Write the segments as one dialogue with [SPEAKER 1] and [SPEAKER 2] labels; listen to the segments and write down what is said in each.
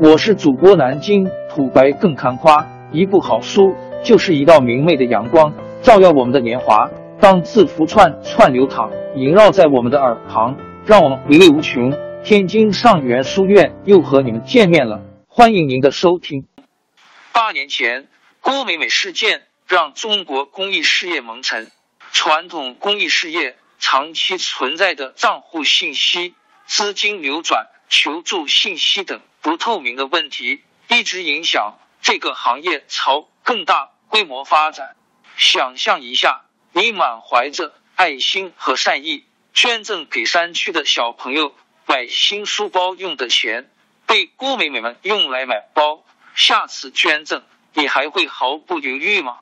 [SPEAKER 1] 我是主播南京土白更看花，一部好书就是一道明媚的阳光，照耀我们的年华。当字符串串流淌，萦绕在我们的耳旁，让我们回味无穷。天津上元书院又和你们见面了，欢迎您的收听。
[SPEAKER 2] 八年前，郭美美事件让中国公益事业蒙尘，传统公益事业长期存在的账户信息、资金流转、求助信息等不透明的问题，一直影响这个行业朝更大规模发展。想象一下，你满怀着爱心和善意，捐赠给山区的小朋友。买新书包用的钱被郭美美们用来买包，下次捐赠你还会毫不犹豫吗？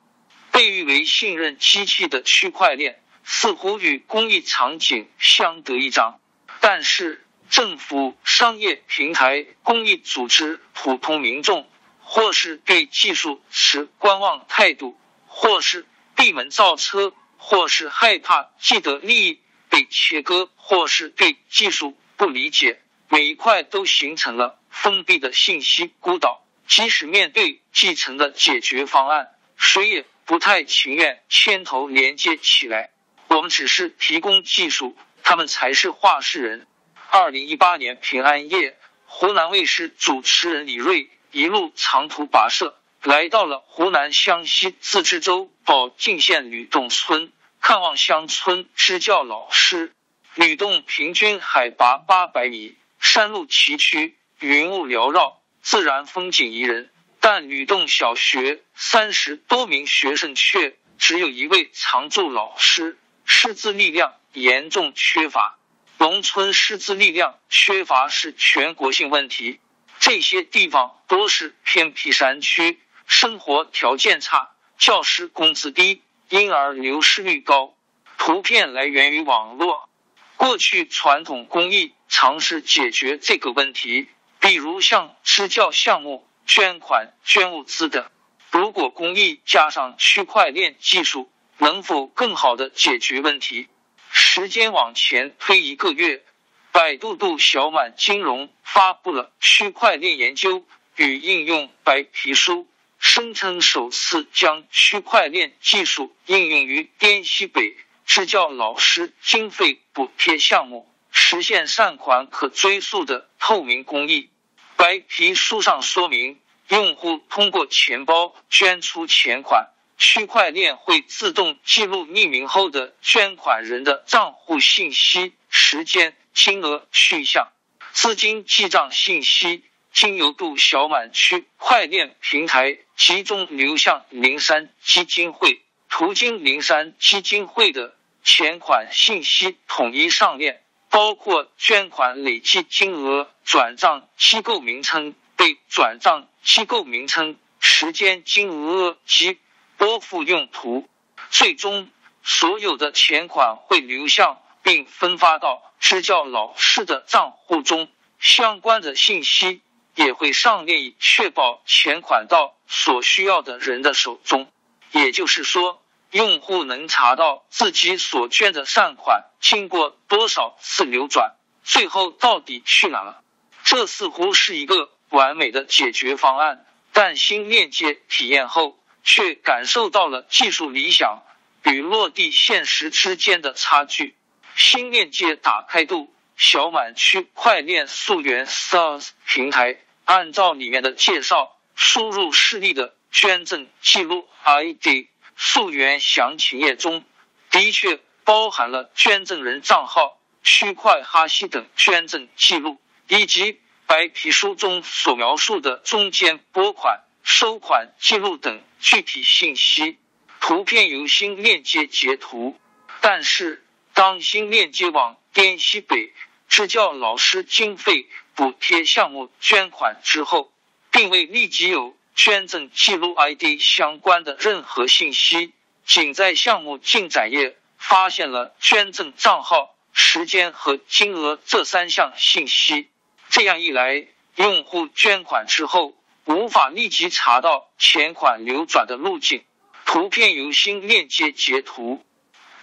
[SPEAKER 2] 被誉为信任机器的区块链似乎与公益场景相得益彰，但是政府、商业平台、公益组织、普通民众，或是对技术持观望态度，或是闭门造车，或是害怕既得利益被切割，或是对技术。不理解，每一块都形成了封闭的信息孤岛。即使面对继承的解决方案，谁也不太情愿牵头连接起来。我们只是提供技术，他们才是话事人。二零一八年平安夜，湖南卫视主持人李锐一路长途跋涉，来到了湖南湘西自治州保靖县吕洞村，看望乡村支教老师。吕洞平均海拔八百米，山路崎岖，云雾缭绕，自然风景宜人。但吕洞小学三十多名学生却只有一位常驻老师，师资力量严重缺乏。农村师资力量缺乏是全国性问题，这些地方多是偏僻山区，生活条件差，教师工资低，因而流失率高。图片来源于网络。过去传统公益尝试解决这个问题，比如像支教项目、捐款、捐物资等。如果公益加上区块链技术，能否更好的解决问题？时间往前推一个月，百度度小满金融发布了区块链研究与应用白皮书，声称首次将区块链技术应用于滇西北。支教老师经费补贴项目实现善款可追溯的透明公益。白皮书上说明，用户通过钱包捐出钱款，区块链会自动记录匿名后的捐款人的账户信息、时间、金额、去向、资金记账信息，经由度小满区块链平台集中流向灵山基金会。途经灵山基金会的钱款信息统一上链，包括捐款累计金额、转账机构名称、被转账机构名称、时间、金额及拨付用途。最终，所有的钱款会流向并分发到支教老师的账户中，相关的信息也会上链，以确保钱款到所需要的人的手中。也就是说。用户能查到自己所捐的善款经过多少次流转，最后到底去哪了？这似乎是一个完美的解决方案，但新链接体验后，却感受到了技术理想与落地现实之间的差距。新链接打开度小满区块链溯源 SaaS 平台，按照里面的介绍，输入示例的捐赠记录 ID。溯源详情页中的确包含了捐赠人账号、区块哈希等捐赠记录，以及白皮书中所描述的中间拨款、收款记录等具体信息。图片由新链接截图，但是当新链接往滇西北支教老师经费补贴项目捐款之后，并未立即有。捐赠记录 ID 相关的任何信息，仅在项目进展页发现了捐赠账号、时间和金额这三项信息。这样一来，用户捐款之后无法立即查到钱款流转的路径。图片由新链接截图。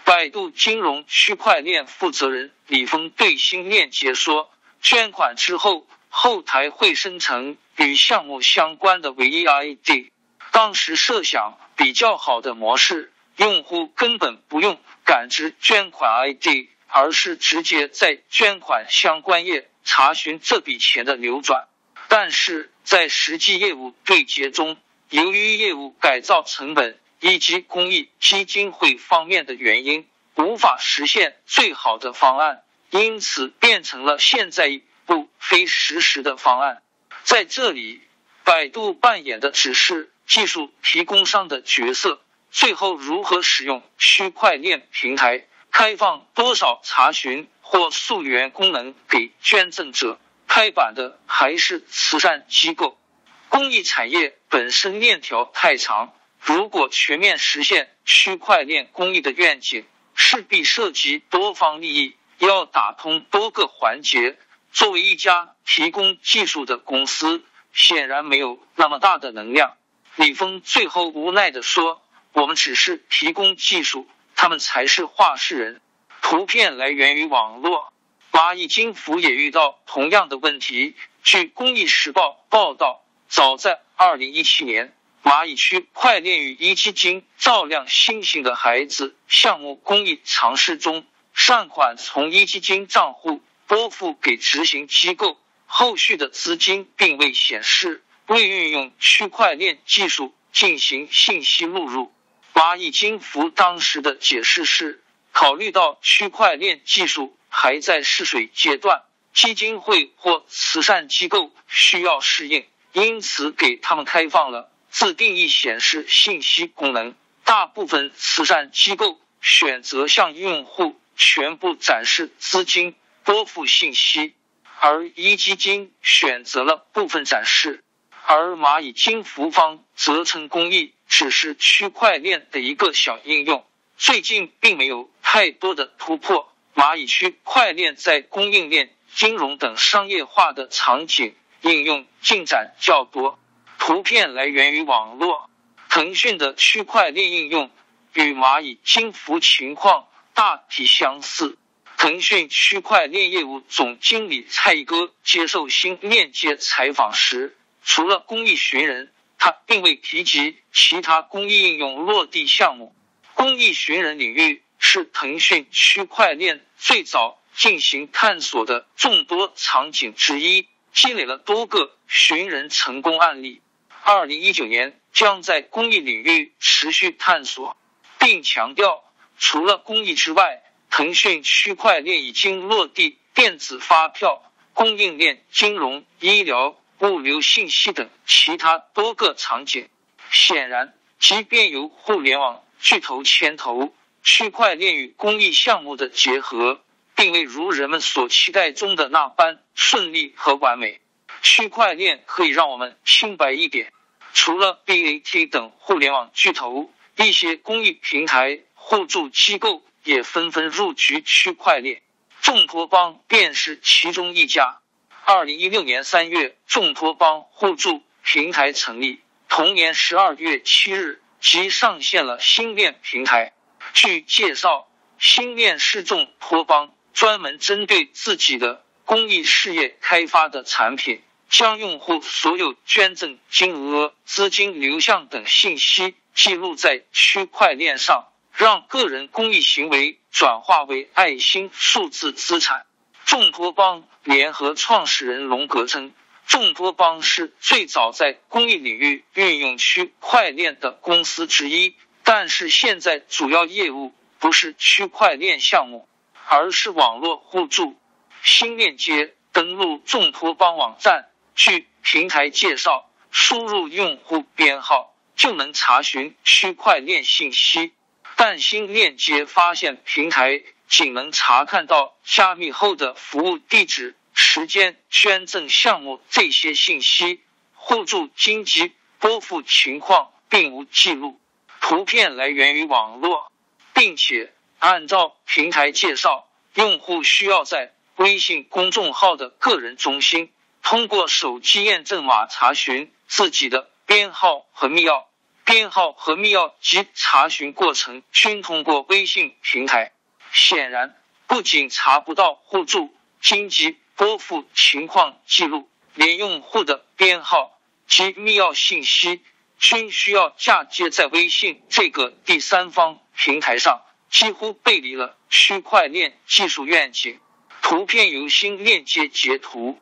[SPEAKER 2] 百度金融区块链负责人李峰对新链接说：“捐款之后，后台会生成与项目相关的唯一 ID。当时设想比较好的模式，用户根本不用感知捐款 ID，而是直接在捐款相关页查询这笔钱的流转。但是在实际业务对接中，由于业务改造成本以及公益基金会方面的原因，无法实现最好的方案，因此变成了现在一部非实时的方案。在这里，百度扮演的只是。技术提供商的角色，最后如何使用区块链平台，开放多少查询或溯源功能给捐赠者，拍板的还是慈善机构。公益产业本身链条太长，如果全面实现区块链公益的愿景，势必涉及多方利益，要打通多个环节。作为一家提供技术的公司，显然没有那么大的能量。李峰最后无奈的说：“我们只是提供技术，他们才是话事人。”图片来源于网络。蚂蚁金服也遇到同样的问题。据《公益时报》报道，早在二零一七年，蚂蚁区块链与一基金照亮星星的孩子项目公益尝试中，善款从一基金账户拨付给执行机构，后续的资金并未显示。未运用区块链技术进行信息录入。蚂蚁金服当时的解释是，考虑到区块链技术还在试水阶段，基金会或慈善机构需要适应，因此给他们开放了自定义显示信息功能。大部分慈善机构选择向用户全部展示资金拨付信息，而一基金选择了部分展示。而蚂蚁金服方则称公益只是区块链的一个小应用，最近并没有太多的突破。蚂蚁区块链在供应链、金融等商业化的场景应用进展较多。图片来源于网络。腾讯的区块链应用与蚂蚁金服情况大体相似。腾讯区块链业务总经理蔡一哥接受新链接采访时。除了公益寻人，他并未提及其他公益应用落地项目。公益寻人领域是腾讯区块链最早进行探索的众多场景之一，积累了多个寻人成功案例。二零一九年将在公益领域持续探索，并强调，除了公益之外，腾讯区块链已经落地电子发票、供应链、金融、医疗。物流信息等其他多个场景。显然，即便由互联网巨头牵头，区块链与公益项目的结合，并未如人们所期待中的那般顺利和完美。区块链可以让我们清白一点：除了 BAT 等互联网巨头，一些公益平台、互助机构也纷纷入局区块链，众托邦便是其中一家。二零一六年三月，众托邦互助平台成立。同年十二月七日，即上线了新链平台。据介绍，新链是众托邦专门针对自己的公益事业开发的产品，将用户所有捐赠金额、资金流向等信息记录在区块链上，让个人公益行为转化为爱心数字资产。众托邦联合创始人龙格称，众托邦是最早在公益领域运用区块链的公司之一，但是现在主要业务不是区块链项目，而是网络互助。新链接登录众托邦网站，据平台介绍，输入用户编号就能查询区块链信息，但新链接发现平台。仅能查看到加密后的服务地址、时间、捐赠项目这些信息，互助经济拨付情况并无记录。图片来源于网络，并且按照平台介绍，用户需要在微信公众号的个人中心通过手机验证码查询自己的编号和密钥，编号和密钥及查询过程均通过微信平台。显然，不仅查不到互助、经济拨付情况记录，连用户的编号及密钥信息均需要嫁接在微信这个第三方平台上，几乎背离了区块链技术愿景。图片由新链接截图。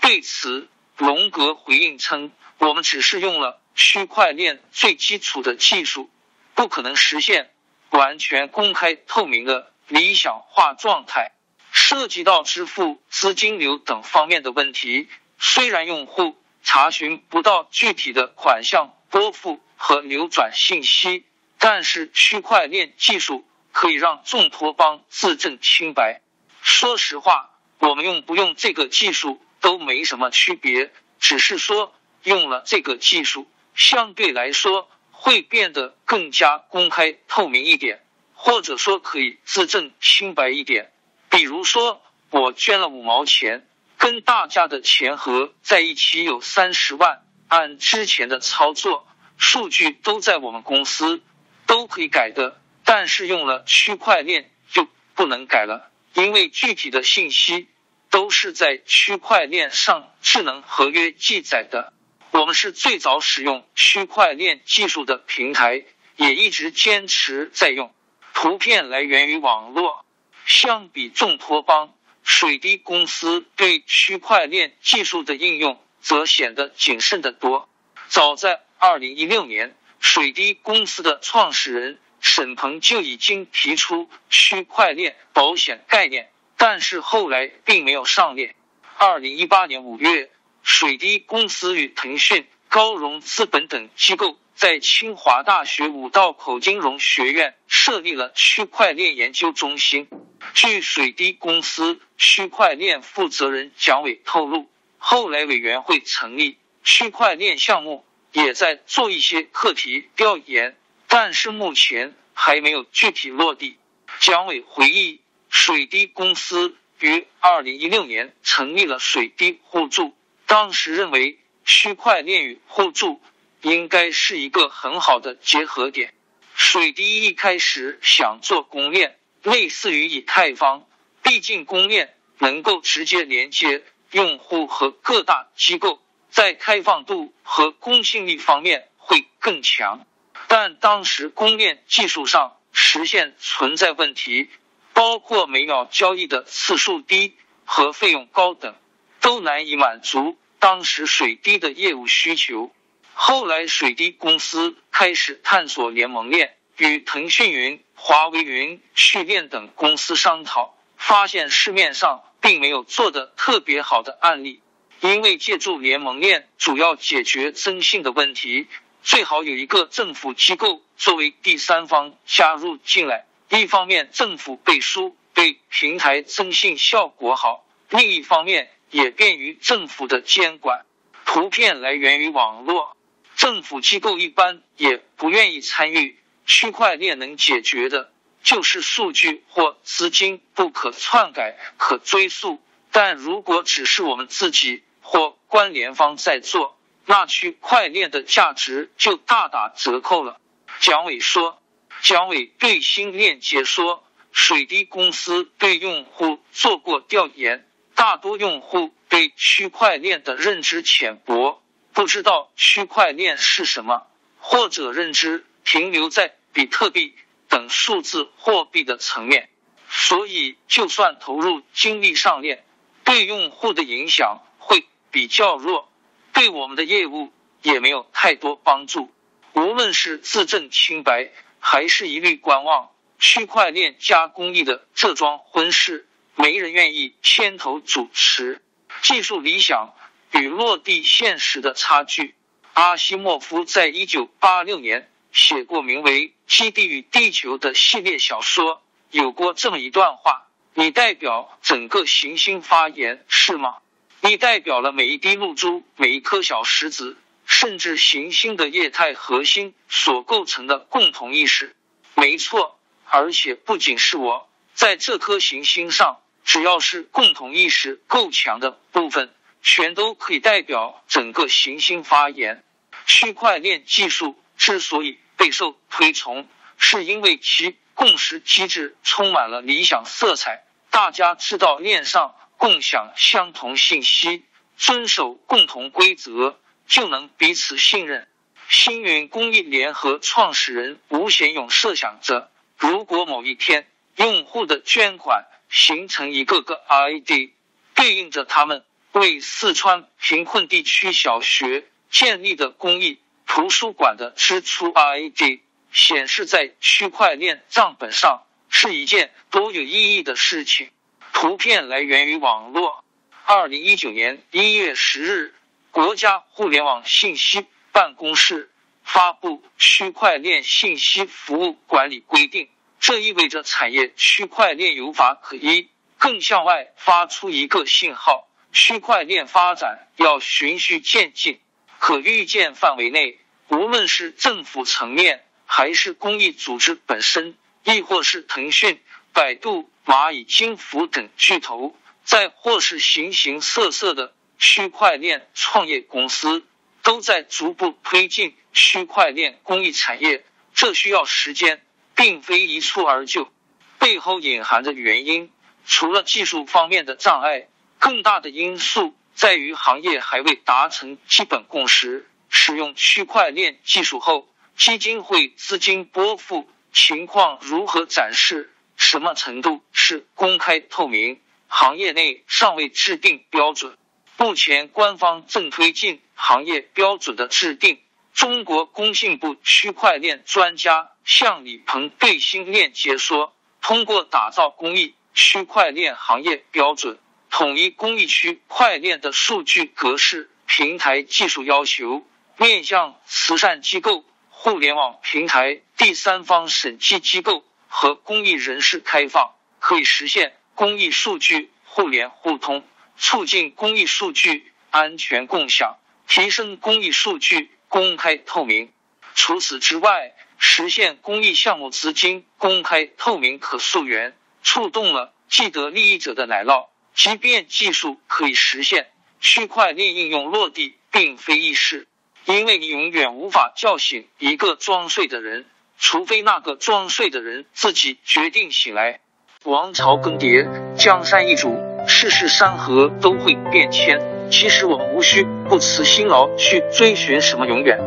[SPEAKER 2] 对此，龙格回应称：“我们只是用了区块链最基础的技术，不可能实现完全公开透明的理想化状态。涉及到支付、资金流等方面的问题。虽然用户查询不到具体的款项拨付和流转信息，但是区块链技术可以让众托邦自证清白。说实话，我们用不用这个技术？”都没什么区别，只是说用了这个技术，相对来说会变得更加公开透明一点，或者说可以自证清白一点。比如说，我捐了五毛钱，跟大家的钱合在一起有三十万，按之前的操作，数据都在我们公司，都可以改的。但是用了区块链就不能改了，因为具体的信息。都是在区块链上智能合约记载的。我们是最早使用区块链技术的平台，也一直坚持在用。图片来源于网络。相比众托邦，水滴公司对区块链技术的应用则显得谨慎的多。早在二零一六年，水滴公司的创始人沈鹏就已经提出区块链保险概念。但是后来并没有上链。二零一八年五月，水滴公司与腾讯、高融资本等机构在清华大学五道口金融学院设立了区块链研究中心。据水滴公司区块链负责人蒋伟透露，后来委员会成立，区块链项目也在做一些课题调研，但是目前还没有具体落地。蒋伟回忆。水滴公司于二零一六年成立了水滴互助，当时认为区块链与互助应该是一个很好的结合点。水滴一开始想做公链，类似于以太坊，毕竟公链能够直接连接用户和各大机构，在开放度和公信力方面会更强。但当时公链技术上实现存在问题。包括每秒交易的次数低和费用高等，都难以满足当时水滴的业务需求。后来，水滴公司开始探索联盟链，与腾讯云、华为云、趣链等公司商讨，发现市面上并没有做的特别好的案例。因为借助联盟链主要解决征信的问题，最好有一个政府机构作为第三方加入进来。一方面，政府背书对平台征信效果好；另一方面，也便于政府的监管。图片来源于网络，政府机构一般也不愿意参与。区块链能解决的，就是数据或资金不可篡改、可追溯。但如果只是我们自己或关联方在做，那区块链的价值就大打折扣了。蒋伟说。蒋伟对新链接说：“水滴公司对用户做过调研，大多用户对区块链的认知浅薄，不知道区块链是什么，或者认知停留在比特币等数字货币的层面，所以就算投入精力上链，对用户的影响会比较弱，对我们的业务也没有太多帮助。无论是自证清白。”还是一律观望。区块链加公益的这桩婚事，没人愿意牵头主持。技术理想与落地现实的差距。阿西莫夫在一九八六年写过名为《基地与地球》的系列小说，有过这么一段话：“你代表整个行星发言是吗？你代表了每一滴露珠，每一颗小石子。”甚至行星的液态核心所构成的共同意识，没错。而且不仅是我在这颗行星上，只要是共同意识够强的部分，全都可以代表整个行星发言。区块链技术之所以备受推崇，是因为其共识机制充满了理想色彩。大家知道链上共享相同信息。遵守共同规则，就能彼此信任。星云公益联合创始人吴贤勇设想着，如果某一天用户的捐款形成一个个 ID，对应着他们为四川贫困地区小学建立的公益图书馆的支出 ID，显示在区块链账本上，是一件多有意义的事情。图片来源于网络。二零一九年一月十日，国家互联网信息办公室发布《区块链信息服务管理规定》，这意味着产业区块链有法可依，更向外发出一个信号：区块链发展要循序渐进。可预见范围内，无论是政府层面，还是公益组织本身，亦或是腾讯、百度、蚂蚁金服等巨头。再或是形形色色的区块链创业公司，都在逐步推进区块链公益产业。这需要时间，并非一蹴而就。背后隐含的原因，除了技术方面的障碍，更大的因素在于行业还未达成基本共识。使用区块链技术后，基金会资金拨付情况如何展示？什么程度是公开透明？行业内尚未制定标准，目前官方正推进行业标准的制定。中国工信部区块链专家向李鹏对新链接说：“通过打造公益区块链行业标准，统一公益区块链的数据格式、平台技术要求，面向慈善机构、互联网平台、第三方审计机构和公益人士开放，可以实现。”公益数据互联互通，促进公益数据安全共享，提升公益数据公开透明。除此之外，实现公益项目资金公开透明可溯源，触动了既得利益者的奶酪。即便技术可以实现，区块链应用落地并非易事，因为你永远无法叫醒一个装睡的人，除非那个装睡的人自己决定醒来。王朝更迭，江山易主，世事山河都会变迁。其实我们无需不辞辛劳去追寻什么永远，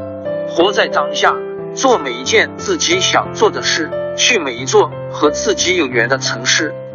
[SPEAKER 2] 活在当下，做每一件自己想做的事，去每一座和自己有缘的城市，